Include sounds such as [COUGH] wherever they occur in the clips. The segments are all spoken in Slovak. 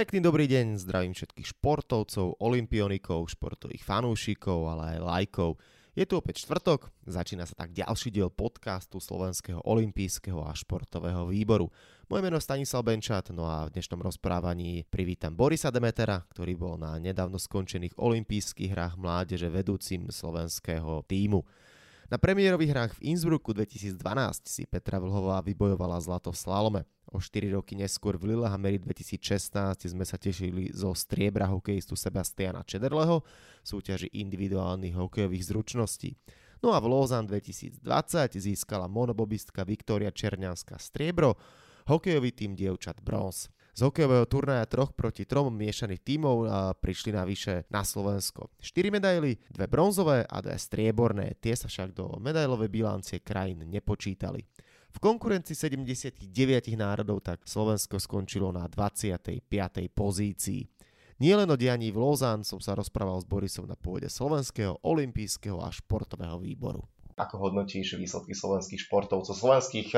Pekný dobrý deň, zdravím všetkých športovcov, olimpionikov, športových fanúšikov, ale aj lajkov. Je tu opäť štvrtok, začína sa tak ďalší diel podcastu Slovenského olimpijského a športového výboru. Moje meno je Stanislav Benčat, no a v dnešnom rozprávaní privítam Borisa Demetera, ktorý bol na nedávno skončených olympijských hrách mládeže vedúcim slovenského týmu. Na premiérových hrách v Innsbrucku 2012 si Petra Vlhová vybojovala zlato v slalome. O 4 roky neskôr v Lillehammeri 2016 sme sa tešili zo striebra hokejistu Sebastiana Čederleho v súťaži individuálnych hokejových zručností. No a v Lausanne 2020 získala monobobistka Viktória Černianská striebro, hokejový tým dievčat bronz. Z hokejového turnaja troch proti trom miešaných tímov prišli navyše na Slovensko. 4 medaily, dve bronzové a dve strieborné, tie sa však do medailovej bilancie krajín nepočítali. V konkurencii 79 národov tak Slovensko skončilo na 25. pozícii. Nielen o dianí v Lausanne som sa rozprával s Borisom na pôde Slovenského olympijského a športového výboru. Ako hodnotíš výsledky slovenských športovcov, slovenských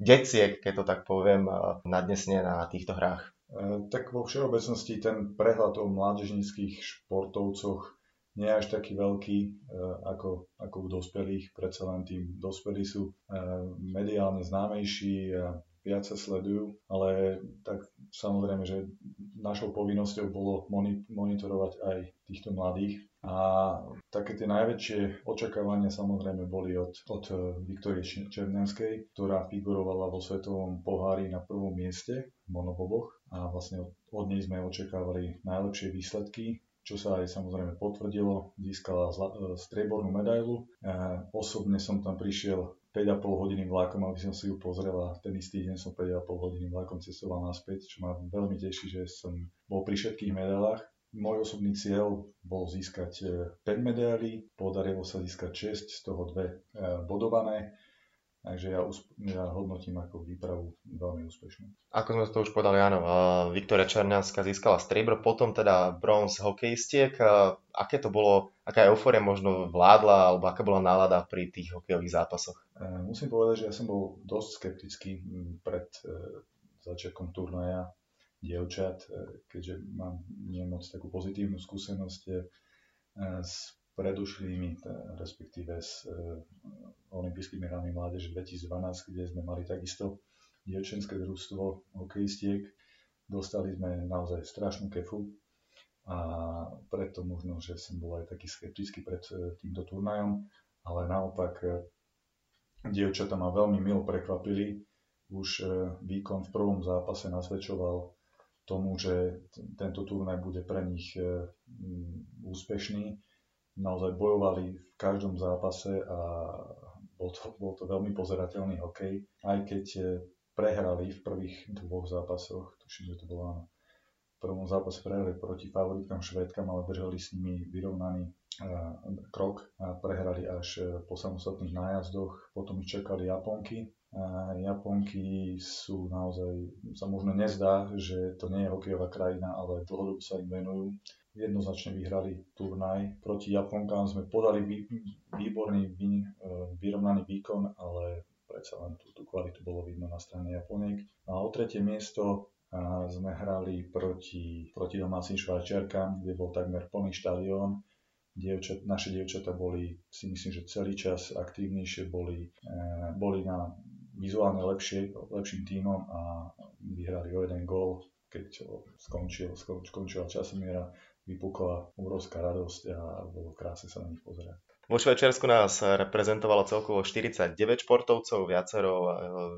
deciek, keď to tak poviem, nadnesne na týchto hrách? E, tak vo všeobecnosti ten prehľad o mládežnických športovcoch nie je až taký veľký e, ako, ako u dospelých. Predsa len tým dospelí sú mediálne známejší viac sa sledujú, ale tak samozrejme, že našou povinnosťou bolo monitorovať aj týchto mladých a také tie najväčšie očakávania samozrejme boli od, od eh, Viktorie Černianskej, ktorá figurovala vo svetovom pohári na prvom mieste v monoboboch a vlastne od, od nej sme očakávali najlepšie výsledky, čo sa aj samozrejme potvrdilo. Získala zla, eh, striebornú medailu. Osobne som tam prišiel 5,5 hodiny vlakom, aby som si ju pozrel a ten istý deň som 5,5 hodiny vlakom cestoval naspäť, čo ma veľmi teší, že som bol pri všetkých medailách. Môj osobný cieľ bol získať 5 e, medailí, podarilo sa získať 6, z toho dve e, bodované, takže ja, ja hodnotím ako výpravu veľmi úspešnú. Ako sme to už povedali, áno, Viktoria Černianska získala striebro, potom teda bronz hokejistiek. Aké to bolo, aká euforia možno vládla, alebo aká bola nálada pri tých hokejových zápasoch? E, musím povedať, že ja som bol dosť skeptický pred začiatkom turnaja dievčat, e, keďže mám nie moc takú pozitívnu skúsenosť e, s predušlými, respektíve s e, olympijskými hrami mládeže 2012, kde sme mali takisto dievčenské družstvo hokejistiek. Dostali sme naozaj strašnú kefu a preto možno, že som bol aj taký skeptický pred týmto turnajom, ale naopak dievčata ma veľmi milo prekvapili. Už výkon v prvom zápase nasvedčoval tomu, že tento turnaj bude pre nich e, úspešný. Naozaj bojovali v každom zápase a bol to, bol to veľmi pozerateľný hokej, aj keď e, prehrali v prvých dvoch zápasoch, tuším, že to bolo v prvom zápase prehrali proti favoritom Švédkam, ale držali s nimi vyrovnaný krok a prehrali až e, po samostatných nájazdoch. Potom ich čakali Japonky, Japonky sú naozaj, sa možno nezdá, že to nie je hokejová krajina, ale dlhodobo sa im venujú. Jednoznačne vyhrali turnaj. Proti Japonkám sme podali výborný, e, vyrovnaný výkon, ale predsa len tú, tú kvalitu bolo vidno na strane Japoniek. A o tretie miesto sme hrali proti, proti domácim Švajčiarkám, kde bol takmer plný štadión dievčat, naše dievčata boli, si myslím, že celý čas aktívnejšie, boli, e, boli na vizuálne lepšie, lepším tímom a vyhrali o jeden gól, keď skončil, skončila časomiera, vypukla obrovská radosť a bolo krásne sa na nich pozerať. Vo Švajčiarsku nás reprezentovalo celkovo 49 športovcov, viacero e,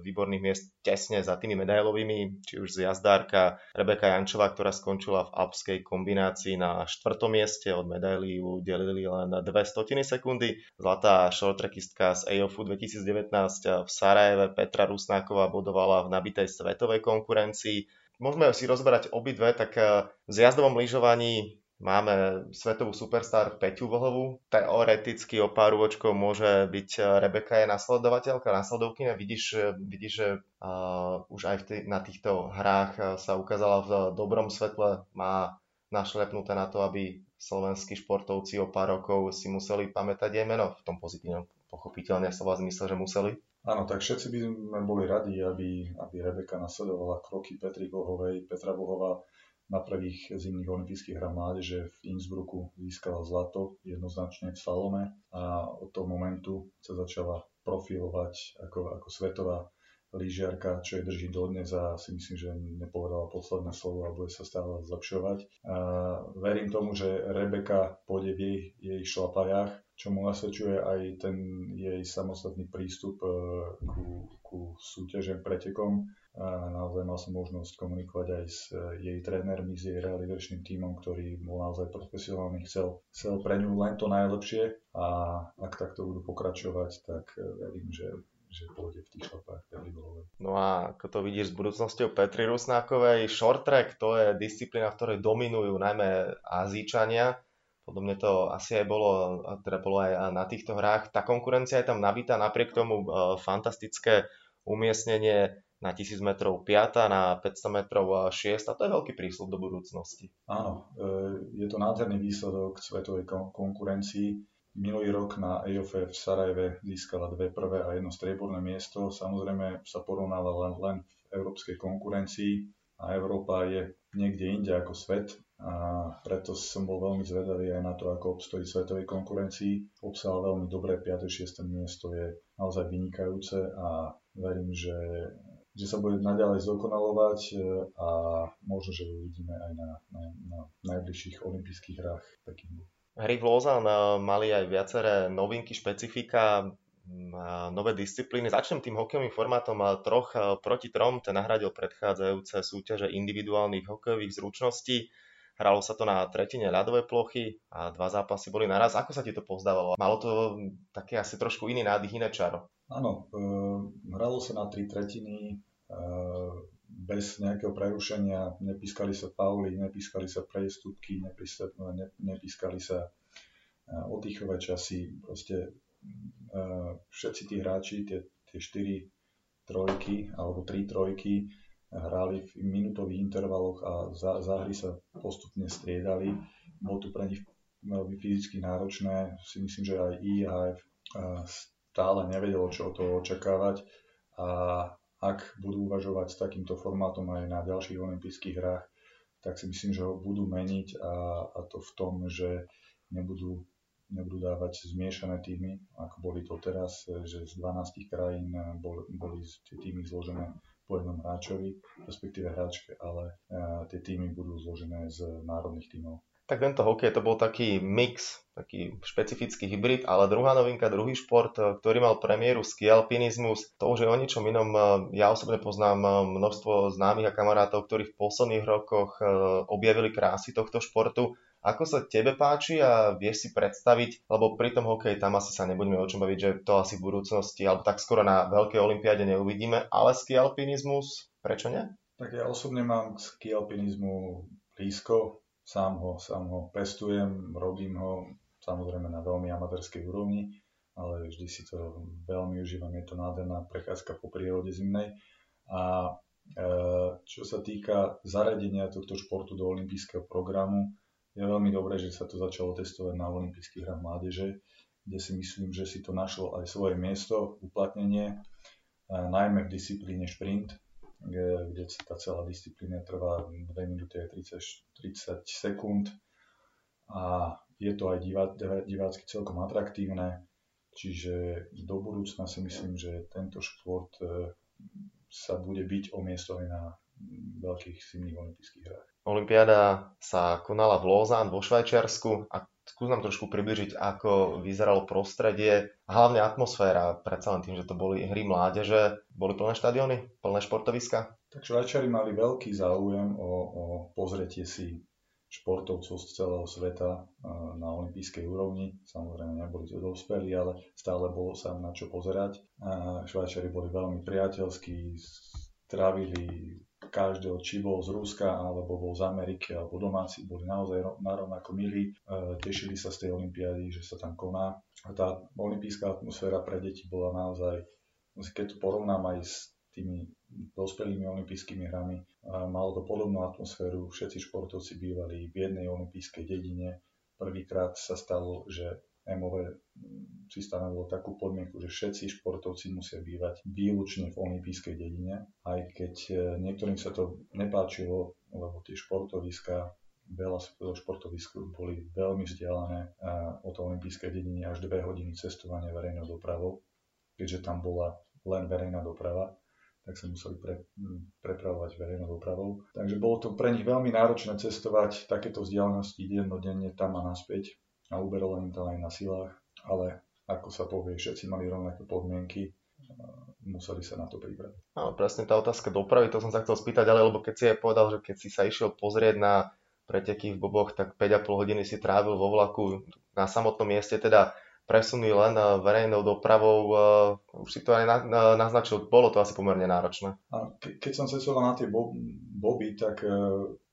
výborných miest tesne za tými medailovými, či už z jazdárka Rebeka Jančová, ktorá skončila v alpskej kombinácii na štvrtom mieste, od medailí udelili len 2 stotiny sekundy. Zlatá shorttrackistka z AOFu 2019 v Sarajeve Petra Rusnáková bodovala v nabitej svetovej konkurencii. Môžeme si rozberať obidve, tak e, v jazdovom lyžovaní Máme svetovú superstar Peťu Vlhovú. Teoreticky o pár očkov môže byť eh, Rebeka je nasledovateľka, nasledovkynia. Vidíš, eh, vidíš že uh, už aj v tý, na týchto hrách sa ukázala v dobrom svetle. Má našlepnuté na to, aby slovenskí športovci o pár rokov si museli pamätať jej meno v tom pozitívnom pochopiteľne slova zmysle, že museli. Áno, tak všetci by sme boli radi, aby, aby Rebeka nasledovala kroky Petri Vlhovej. Petra Vlhová na prvých zimných olympijských hrách mládeže v Innsbrucku získala zlato jednoznačne v slalome a od toho momentu sa začala profilovať ako, ako svetová lyžiarka, čo je drží dodnes a si myslím, že nepovedala posledné slovo a bude sa stále zlepšovať. A verím tomu, že Rebeka pôjde v jej, jej šlapajách, čo mu nasvedčuje aj ten jej samostatný prístup e, ku, ku súťažem, pretekom a naozaj mal som možnosť komunikovať aj s e, jej trénermi, s jej realizačným tímom, ktorý bol naozaj profesionálny, chcel, chcel pre ňu len to najlepšie a ak takto budú pokračovať, tak e, verím, že že pôjde v tých šlapách Peligolovej. No a ako to vidíš s budúcnosťou Petri Rusnákovej, short track to je disciplína, v ktorej dominujú najmä Azíčania. Podobne to asi aj bolo, teda bolo aj na týchto hrách. Tá konkurencia je tam nabitá, napriek tomu e, fantastické umiestnenie na 1000 metrov 5, na 500 metrov 6 a to je veľký prísľub do budúcnosti. Áno, e, je to nádherný výsledok svetovej konkurencii. Minulý rok na EOF v Sarajeve získala dve prvé a jedno strieborné miesto. Samozrejme sa porovnáva len, len v európskej konkurencii a Európa je niekde inde ako svet a preto som bol veľmi zvedavý aj na to, ako obstojí svetovej konkurencii. Obsahal veľmi dobré 5. 6. miesto je naozaj vynikajúce a verím, že že sa bude naďalej zdokonalovať e, a možno, že uvidíme aj na, na, na najbližších olympijských hrách v Pekingu. Hry v Lausanne e, mali aj viaceré novinky, špecifika, nové disciplíny. Začnem tým hokejovým formátom troch e, proti trom, ten nahradil predchádzajúce súťaže individuálnych hokejových zručností. Hralo sa to na tretine ľadovej plochy a dva zápasy boli naraz. Ako sa ti to pozdávalo? Malo to také asi trošku iný nádych, iné čaro? Áno, e, hralo sa na tri tretiny e, bez nejakého prerušenia, nepískali sa pauly, nepískali sa prejstupky, ne, nepískali sa e, oddychové časy, proste e, všetci tí hráči, tie, tie štyri trojky alebo tri trojky hrali v minútových intervaloch a za, za hry sa postupne striedali. Bolo to pre nich veľmi fyzicky náročné, si myslím, že aj IHF stále nevedelo, čo od toho očakávať a ak budú uvažovať s takýmto formátom aj na ďalších olympijských hrách, tak si myslím, že ho budú meniť a, a to v tom, že nebudú, nebudú dávať zmiešané týmy, ako boli to teraz, že z 12 krajín bol, boli tie týmy zložené po jednom hráčovi, respektíve hráčke, ale a, tie týmy budú zložené z národných týmov tak tento hokej to bol taký mix, taký špecifický hybrid, ale druhá novinka, druhý šport, eh, ktorý mal premiéru ski alpinizmus, to už je o ničom inom. Eh, ja osobne poznám množstvo známych a kamarátov, ktorí v posledných rokoch objavili krásy tohto športu. Ako sa tebe páči a vieš si predstaviť, lebo pri tom hokeji tam asi sa nebudeme o čom baviť, že to asi v budúcnosti, alebo tak skoro na veľkej olympiáde neuvidíme, ale ski alpinizmus, prečo nie? Tak ja osobne mám k ski alpinizmu blízko, sám ho, sám ho pestujem, robím ho samozrejme na veľmi amatérskej úrovni, ale vždy si to veľmi užívam, je to nádherná prechádzka po prírode zimnej. A e, čo sa týka zaradenia tohto športu do olympijského programu, je veľmi dobré, že sa to začalo testovať na olympijských hrách mládeže, kde si myslím, že si to našlo aj svoje miesto, uplatnenie, najmä v disciplíne šprint, kde tá celá disciplína trvá 2 minúty a 30, 30 sekúnd. A je to aj divá, divácky celkom atraktívne, čiže do budúcna si myslím, že tento šport e, sa bude byť o miesto aj na veľkých zimných olympijských hrách. Olympiáda sa konala v Lausanne vo Švajčiarsku a skús nám trošku približiť, ako vyzeralo prostredie a hlavne atmosféra, predsa len tým, že to boli hry mládeže. Boli plné štadióny, plné športoviska? Tak Švajčiari mali veľký záujem o, o pozretie si športovcov z celého sveta na olympijskej úrovni. Samozrejme neboli to dospelí, ale stále bolo sa na čo pozerať. Švajčiari boli veľmi priateľskí, strávili každého, či bol z Ruska, alebo bol z Ameriky, alebo domáci, boli naozaj narovnako milí. E, tešili sa z tej olympiády, že sa tam koná. A tá olympijská atmosféra pre deti bola naozaj, keď to porovnám aj s tými dospelými olympijskými hrami, malo to podobnú atmosféru. Všetci športovci bývali v jednej olympijskej dedine. Prvýkrát sa stalo, že MOV si stanovilo takú podmienku, že všetci športovci musia bývať výlučne v olympijskej dedine, aj keď e, niektorým sa to nepáčilo, lebo tie športoviska, veľa športovisk boli veľmi vzdialené od olympijskej dediny až dve hodiny cestovania verejnou dopravou, keďže tam bola len verejná doprava tak sa museli pre, prepravovať verejnou dopravou. Takže bolo to pre nich veľmi náročné cestovať takéto vzdialenosti dennodenne tam a naspäť a uberalo im tam aj na silách, ale ako sa povie, všetci mali rovnaké podmienky, museli sa na to pripraviť. Áno, presne tá otázka dopravy, to som sa chcel spýtať, ale lebo keď si aj povedal, že keď si sa išiel pozrieť na preteky v Boboch, tak 5,5 hodiny si trávil vo vlaku na samotnom mieste, teda presuny len verejnou dopravou, už si to aj naznačil, bolo to asi pomerne náročné. A ke, keď som cestoval na tie boby, tak eh,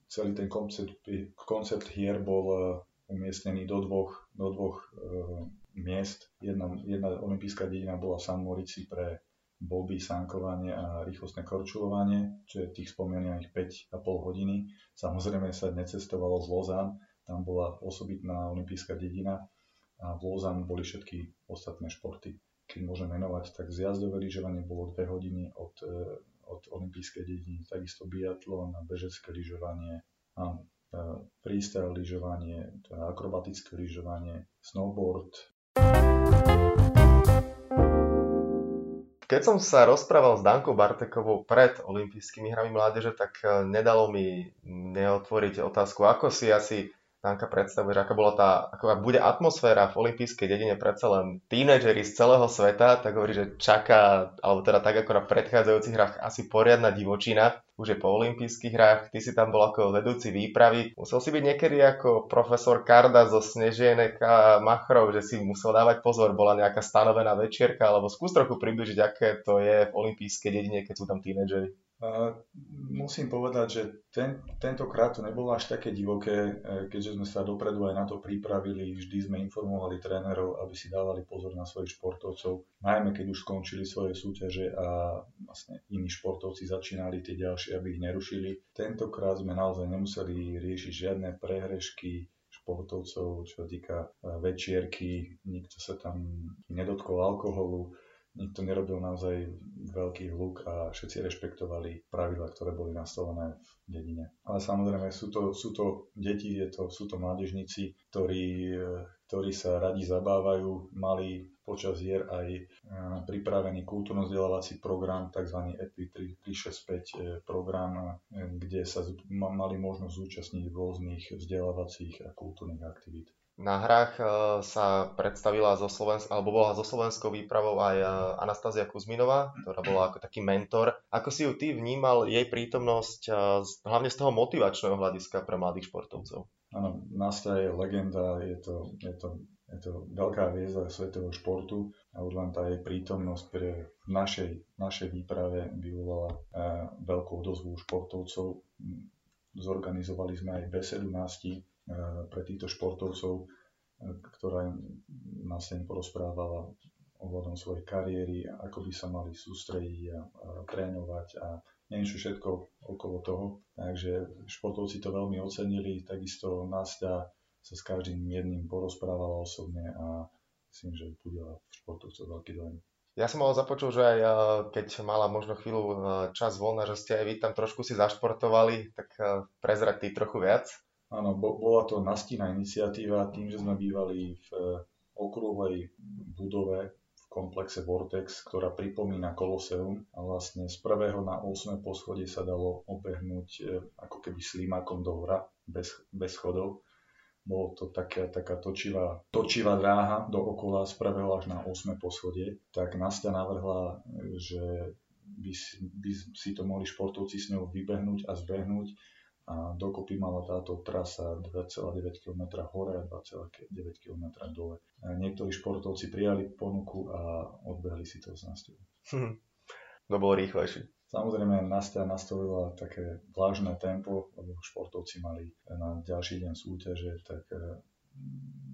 celý ten koncept, koncept hier bol umiestnený do dvoch, do dvoch miest. Jedna, jedna olimpijská dedina bola v San Morici pre boby, sankovanie a rýchlostné korčulovanie, čo je tých spomínaných 5,5 hodiny. Samozrejme sa necestovalo z Lozán, tam bola osobitná olimpijská dedina a v Lozan boli všetky ostatné športy. Keď môžem menovať, tak zjazdové lyžovanie bolo 2 hodiny od, e, od olympijskej dediny, takisto biatlon, bežecké lyžovanie, a e, freestyle lyžovanie, akrobatické lyžovanie, snowboard. Keď som sa rozprával s Dankou Bartekovou pred olympijskými hrami mládeže, tak e, nedalo mi neotvoriť otázku, ako si asi Tanka predstavuje, že aká bola tá, ako ak bude atmosféra v olympijskej dedine predsa len tínedžeri z celého sveta, tak hovorí, že čaká, alebo teda tak ako na predchádzajúcich hrách, asi poriadna divočina, už je po olympijských hrách, ty si tam bol ako vedúci výpravy. Musel si byť niekedy ako profesor Karda zo Snežienek a Machrov, že si musel dávať pozor, bola nejaká stanovená večierka, alebo skús trochu približiť, aké to je v olympijskej dedine, keď sú tam tínedžeri. Musím povedať, že ten, tentokrát to nebolo až také divoké, e, keďže sme sa dopredu aj na to pripravili, vždy sme informovali trénerov, aby si dávali pozor na svojich športovcov, najmä keď už skončili svoje súťaže a vlastne iní športovci začínali tie ďalšie, aby ich nerušili. Tentokrát sme naozaj nemuseli riešiť žiadne prehrešky, športovcov, čo sa týka e, večierky, nikto sa tam nedotkol alkoholu, nikto nerobil naozaj veľký hluk a všetci rešpektovali pravidla, ktoré boli nastavené v dedine. Ale samozrejme sú to, sú to deti, je to, sú to mládežníci, ktorí, ktorí sa radi zabávajú, mali počas hier aj e, pripravený kultúrno-vzdelávací program, tzv. EPI 365 e, program, e, kde sa mali možnosť zúčastniť v rôznych vzdelávacích a kultúrnych aktivít. Na hrách e, sa predstavila zo Slovensk- alebo bola zo slovenskou výpravou aj e, Anastázia Kuzminová, ktorá bola ako taký mentor. Ako si ju ty vnímal jej prítomnosť e, hlavne z toho motivačného hľadiska pre mladých športovcov? Áno, Nastia je legenda, je to, je to, je to veľká hviezda svetového športu a už len tá jej prítomnosť pre v našej, našej výprave vyvolala veľkú odozvu športovcov. Zorganizovali sme aj besedu Nasti, pre týchto športovcov, e, ktorá nás im porozprávala ohľadom svojej kariéry, ako by sa mali sústrediť a, a trénovať a niečo všetko okolo toho. Takže športovci to veľmi ocenili, takisto Nastia sa s každým jedným porozprávala osobne a myslím, že budela v športovcov veľký dojem. Ja som mal započul, že aj e, keď mala možno chvíľu e, čas voľna, že ste aj vy tam trošku si zašportovali, tak prezrať ty trochu viac. Áno, bola to nastína iniciatíva tým, že sme bývali v eh, okrúhlej budove v komplexe Vortex, ktorá pripomína Koloseum a vlastne z prvého na 8. poschodie sa dalo obehnúť eh, ako keby slímakom do hora, bez, bez schodov. Bolo to taká, taká točivá, točivá dráha do okola z prvého až na 8. poschodie. Tak Nastia navrhla, eh, že by by si to mohli športovci s ňou vybehnúť a zbehnúť a dokopy mala táto trasa 2,9 km hore a 2,9 km dole. A niektorí športovci prijali ponuku a odbehli si to z Nastia. Hm. To bolo rýchlejšie. Samozrejme, Nastia nastavila také vlážne tempo, lebo športovci mali na ďalší deň súťaže, tak eh,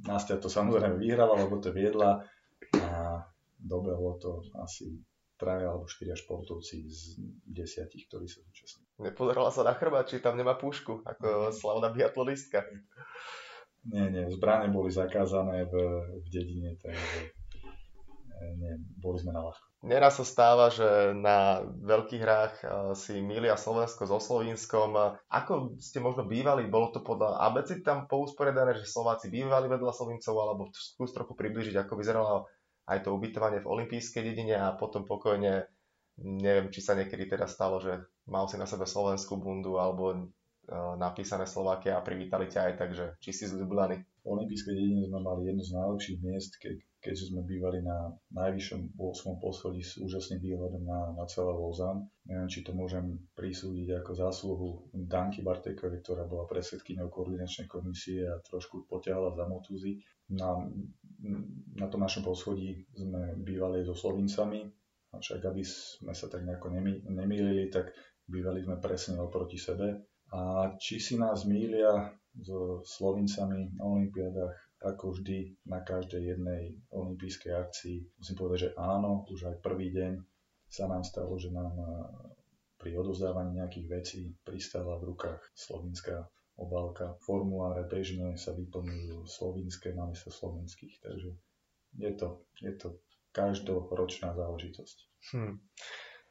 Nastia to samozrejme vyhrala, lebo to viedla a dobehlo to asi traja alebo štyria športovci z desiatich, ktorí sa zúčastnili. Nepozerala sa na chrbát, či tam nemá púšku, ako slavná biatlonistka. Nie, nie, zbrane boli zakázané v, v dedine, takže e, nie, boli sme na ľahko. Neraz sa stáva, že na veľkých hrách si milia Slovensko so Slovinskom. Ako ste možno bývali? Bolo to podľa ABC tam pousporiadané, že Slováci bývali vedľa Slovincov, alebo skús trochu približiť, ako vyzeralo aj to ubytovanie v olympijskej dedine a potom pokojne, neviem, či sa niekedy teda stalo, že mal si na sebe slovenskú bundu alebo napísané Slovakia a privítali ťa aj tak, že či si z Ljubljany. V olympijskej dedine sme mali jedno z najlepších miest, ke, keďže sme bývali na najvyššom 8. poschodí s úžasným výhľadom na, na celé Lozan. Neviem, či to môžem prisúdiť ako zásluhu Danky Bartekovi, ktorá bola predsedkyňou koordinačnej komisie a trošku poťahala za motúzy. Na, na tom našom poschodí sme bývali so Slovincami, však aby sme sa tak nejako nemýlili, tak bývali sme presne oproti sebe a či si nás mília so Slovincami na Olympiádach ako vždy na každej jednej olympijskej akcii. Musím povedať, že áno, už aj prvý deň sa nám stalo, že nám eh, pri odozdávaní nejakých vecí pristála v rukách slovinská obálka. Formuláre bežne sa vyplňujú slovinské namiesto slovenských, takže je to, je to každoročná záležitososť. Hmm.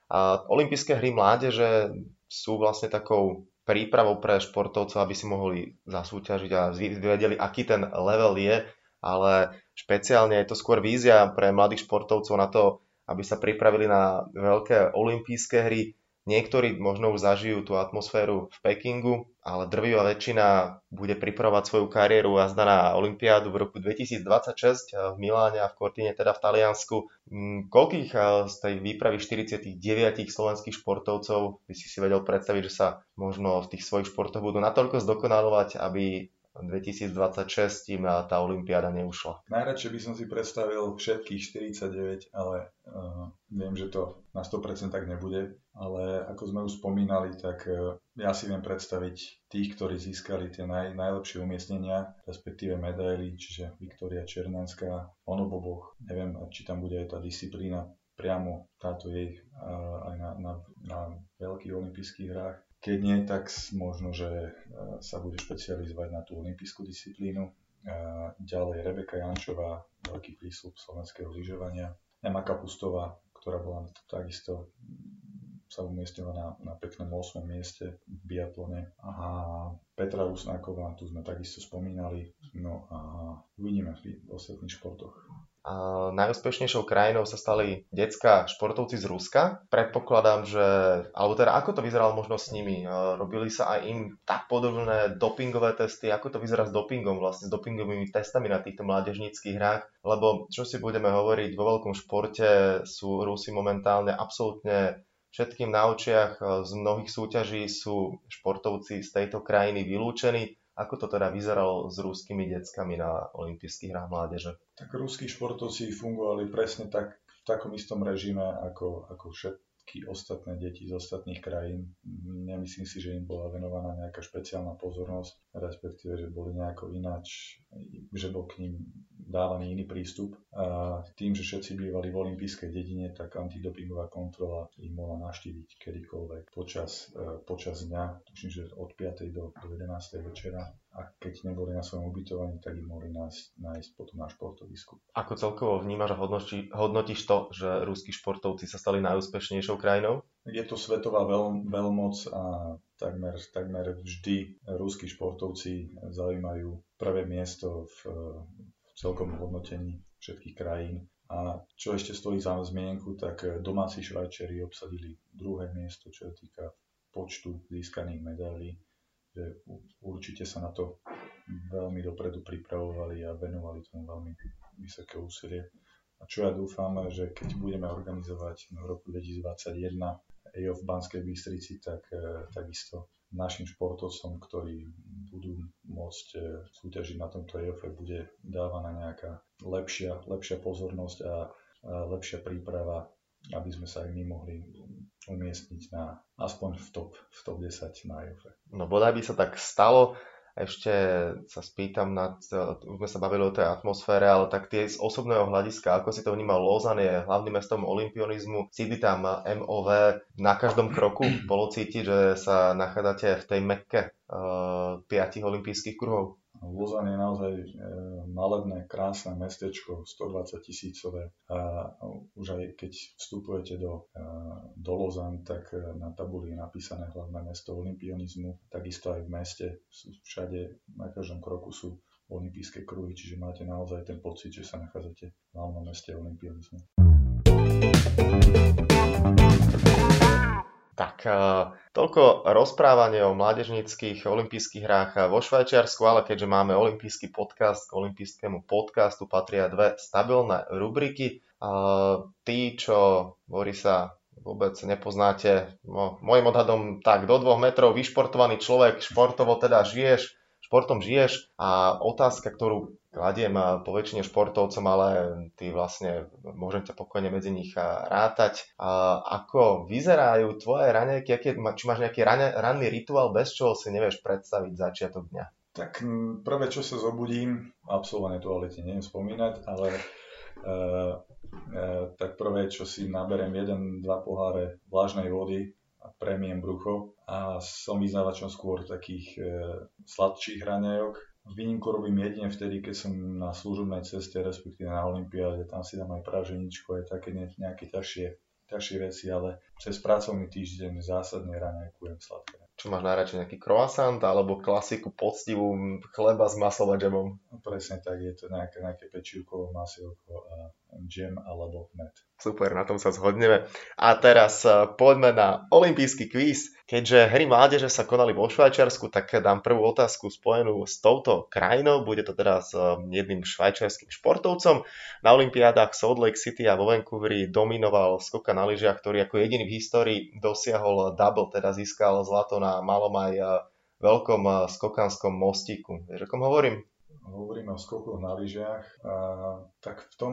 A olympijské hry mládeže sú vlastne takou prípravou pre športovcov, aby si mohli zasúťažiť a vedeli, aký ten level je, ale špeciálne je to skôr vízia pre mladých športovcov na to, aby sa pripravili na veľké olympijské hry, Niektorí možno už zažijú tú atmosféru v Pekingu, ale drvivá väčšina bude pripravovať svoju kariéru jazda na Olympiádu v roku 2026 eh, v Miláne a v Cortine, teda v Taliansku. Mm, koľkých eh, z tej výpravy 49 slovenských športovcov by si si vedel predstaviť, že sa možno v tých svojich športoch budú natoľko zdokonalovať, aby 2026 im tá Olympiáda neušla. Najradšej by som si predstavil všetkých 49, ale uh, viem, že to na 100% tak nebude. Ale ako sme už spomínali, tak uh, ja si viem predstaviť tých, ktorí získali tie naj, najlepšie umiestnenia, respektíve medaily, čiže Viktória Černánska, Onoboboch, neviem, či tam bude aj tá disciplína priamo táto jej uh, aj na, na, na veľkých olympijských hrách. Keď nie, tak možno, že e, sa bude špecializovať na tú olympijskú disciplínu. E, ďalej Rebeka Jančová, veľký prísľub slovenského lyžovania. Ema Kapustová, ktorá bola takisto sa umiestnila na, na peknom 8. mieste v biatlone. A Petra Rusnáková, tu sme takisto spomínali. No a uvidíme v ostatných športoch. Najúspešnejšou krajinou sa stali detská športovci z Ruska. Predpokladám, že, alebo teda ako to vyzeralo možno s nimi? Robili sa aj im tak podobné dopingové testy, ako to vyzerá s dopingom, vlastne s dopingovými testami na týchto mládežníckých hrách? Lebo čo si budeme hovoriť, vo veľkom športe sú Rusi momentálne absolútne všetkým na očiach, z mnohých súťaží sú športovci z tejto krajiny vylúčení ako to teda vyzeralo s rúskými deckami na olympijských hrách mládeže? Tak rúskí športovci fungovali presne tak, v takom istom režime ako, ako všetky ostatné deti z ostatných krajín. Nemyslím si, že im bola venovaná nejaká špeciálna pozornosť, respektíve, že boli nejako ináč, že bol k ním dávaný iný prístup. A tým, že všetci bývali v olympijskej dedine, tak antidopingová kontrola im mohla naštíviť kedykoľvek počas, e, počas dňa, tuším, že od 5. do, do 11. večera. A keď neboli na svojom ubytovaní, tak im mohli nájsť, nájsť potom na športovisku. Ako celkovo vnímaš a hodnotí, hodnotíš to, že ruskí športovci sa stali najúspešnejšou krajinou? Je to svetová veľ, veľmoc a takmer, takmer vždy ruskí športovci zaujímajú prvé miesto v, celkom hodnotení všetkých krajín. A čo ešte stojí za zmienku, tak domáci Švajčeri obsadili druhé miesto, čo sa týka počtu získaných medailí, že určite sa na to veľmi dopredu pripravovali a venovali tomu veľmi vysoké úsilie. A čo ja dúfam, že keď budeme organizovať v roku 2021 EO v Banskej Bystrici, tak eh, takisto našim športovcom, ktorí budú môcť e, súťažiť na tomto EOF, bude dávaná nejaká lepšia, lepšia pozornosť a, lepšia príprava, aby sme sa aj my mohli umiestniť na, aspoň v top, v top 10 na EOF. No bodaj by sa tak stalo. Ešte sa spýtam, na, už sme sa bavili o tej atmosfére, ale tak tie z osobného hľadiska, ako si to vnímal, Lozan je hlavným mestom olimpionizmu, cíti tam MOV na každom kroku, [CLEARS THROAT] bolo cítiť, že sa nachádzate v tej mekke uh, piatich olympijských kruhov? Lozan je naozaj e, malebné, krásne mestečko, 120 tisícové a už aj keď vstupujete do, e, do Lozan, tak e, na tabuli je napísané hlavné mesto olimpionizmu, takisto aj v meste všade, na každom kroku sú olympijské kruhy, čiže máte naozaj ten pocit, že sa nachádzate v hlavnom meste olimpionizmu. Tak, toľko rozprávanie o mládežnických olympijských hrách vo Švajčiarsku, ale keďže máme olympijský podcast, k olympijskému podcastu patria dve stabilné rubriky. Tí, čo Borisa vôbec nepoznáte, no, môjim odhadom tak do dvoch metrov vyšportovaný človek, športovo teda žiješ, športom žiješ a otázka, ktorú kladiem po väčšine športovcom, ale ty vlastne môžem ťa pokojne medzi nich rátať. A ako vyzerajú tvoje ranejky, aké, či máš nejaký rane, ranný rituál, bez čoho si nevieš predstaviť začiatok dňa? Tak prvé, čo sa zobudím, absolvované toalete neviem spomínať, ale e, e, tak prvé, čo si naberem jeden, dva poháre vlážnej vody a premiem brucho a som vyznávačom skôr takých e, sladších raňajok, Výnimku robím jedine vtedy, keď som na služobnej ceste, respektíve na Olympiáde, tam si dám aj praženičko, aj také nejaké ťažšie, ťažšie veci, ale cez pracovný týždeň zásadne raňajkujem sladké. Čo máš najradšej, nejaký croissant alebo klasiku poctivú chleba s maslom a džemom? Presne tak, je to nejaké, nejaké pečivko, masielko a džem alebo med. Super, na tom sa zhodneme. A teraz eh, poďme na olimpijský kvíz. Keďže hry mládeže sa konali vo Švajčiarsku, tak dám prvú otázku spojenú s touto krajinou. Bude to teraz eh, jedným švajčiarským športovcom. Na Olympiádach Salt Lake City a vo Vancouveri dominoval skoka na lyžiach, ktorý ako jediný v histórii dosiahol double, teda získal zlato na malom aj eh, veľkom skokanskom mostíku. Vieš, o hovorím? Hovoríme o skokoch na lyžiach. tak v tom,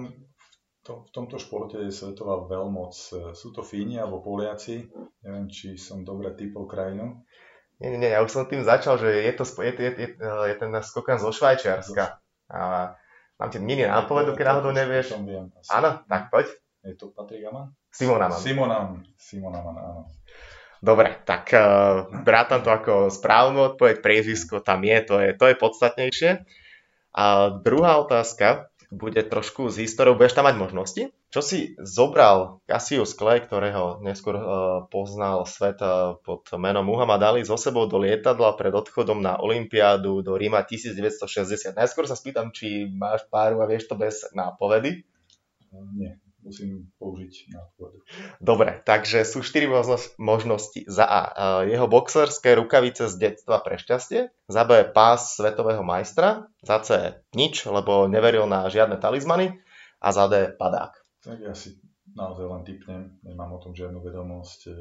to, v tomto športe je svetová veľmoc. Sú to Fíni alebo Poliaci? Neviem, či som dobre typol krajinu. Nie, nie, ja už som tým začal, že je to je, je, je, je ten skokan zo Švajčiarska. A mám ti mini nápovedu, keď náhodou nevieš. Viem, áno, tak poď. Je to Patrik Aman? Simon Aman. Simon Aman, Simon Aman, áno. Dobre, tak uh, brátam to ako správnu odpoveď, priežisko tam je, to je, to je podstatnejšie. A druhá otázka, bude trošku z históriou, budeš tam mať možnosti. Čo si zobral Cassius Clay, ktorého neskôr uh, poznal svet uh, pod menom Muhammad Ali, zo sebou do lietadla pred odchodom na Olympiádu do Ríma 1960. Najskôr sa spýtam, či máš páru a vieš to bez nápovedy? Nie musím použiť na pôdu. Dobre, takže sú 4 možnosti. Za A. Jeho boxerské rukavice z detstva pre šťastie. Za B. Pás svetového majstra. Za C. Nič, lebo neveril na žiadne talizmany. A za D. Padák. Tak ja si naozaj len typnem, nemám o tom žiadnu vedomosť. E,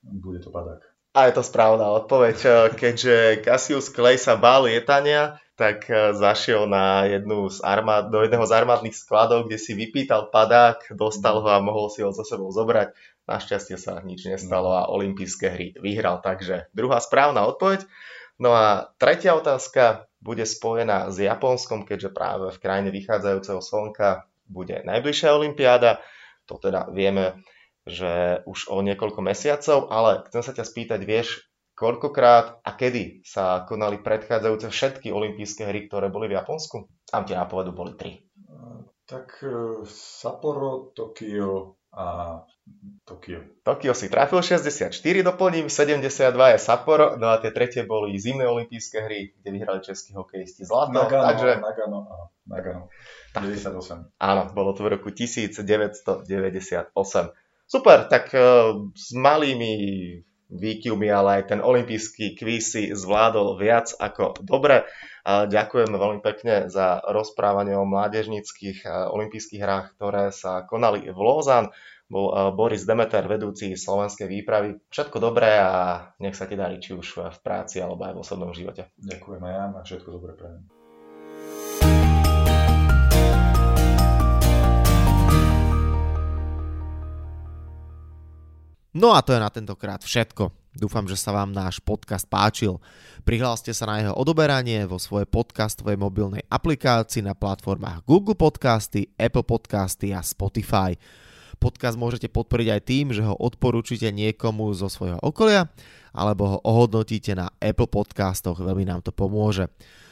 bude to padák. A je to správna odpoveď, e, keďže Cassius Clay sa bál lietania, tak e, zašiel na jednu z armád, do jedného z armádnych skladov, kde si vypýtal padák, dostal ho a mohol si ho so sebou zobrať. Našťastie sa nič nestalo a olympijské hry vyhral, takže druhá správna odpoveď. No a tretia otázka bude spojená s Japonskom, keďže práve v krajine vychádzajúceho slnka bude najbližšia olympiáda. To teda vieme že už o niekoľko mesiacov, ale chcem sa ťa spýtať, vieš, koľkokrát a kedy sa konali predchádzajúce všetky olympijské hry, ktoré boli v Japonsku? Tam tie nápovedu boli tri. Tak e, Sapporo, Tokio a Tokio. Tokio si trafil 64, doplním, 72 je Sapporo, no a tie tretie boli zimné olympijské hry, kde vyhrali českí hokejisti zlato. Nagano, takže... Nagano, áno, Nagano. 98. Áno, bolo to v roku 1998. Super, tak uh, s malými výkyvmi, ale aj ten olimpijský kvíz si zvládol viac ako dobre. Ďakujeme veľmi pekne za rozprávanie o mládežnických uh, olympijských hrách, ktoré sa konali v Lozan. Bol uh, Boris Demeter, vedúci slovenskej výpravy. Všetko dobré a nech sa ti darí či už v práci alebo aj v osobnom živote. Ďakujem aj ja a všetko dobré pre No a to je na tentokrát všetko. Dúfam, že sa vám náš podcast páčil. Prihláste sa na jeho odoberanie vo svojej podcastovej mobilnej aplikácii na platformách Google Podcasty, Apple Podcasty a Spotify. Podcast môžete podporiť aj tým, že ho odporúčite niekomu zo svojho okolia alebo ho ohodnotíte na Apple Podcastoch, veľmi nám to pomôže.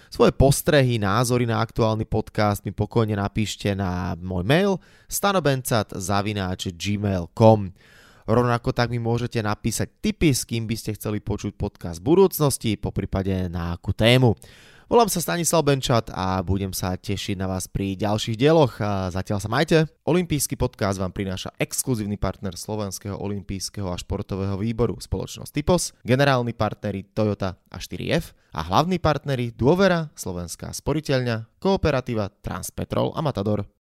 Svoje postrehy, názory na aktuálny podcast mi pokojne napíšte na môj mail stanobencat.gmail.com Rovnako tak mi môžete napísať tipy, s kým by ste chceli počuť podcast v budúcnosti, po prípade na akú tému. Volám sa Stanislav Benčat a budem sa tešiť na vás pri ďalších dieloch. Zatiaľ sa majte. Olympijský podcast vám prináša exkluzívny partner Slovenského olympijského a športového výboru spoločnosť Typos, generálni partneri Toyota a 4F a hlavní partneri Dôvera, Slovenská sporiteľňa, Kooperativa, Transpetrol a Matador.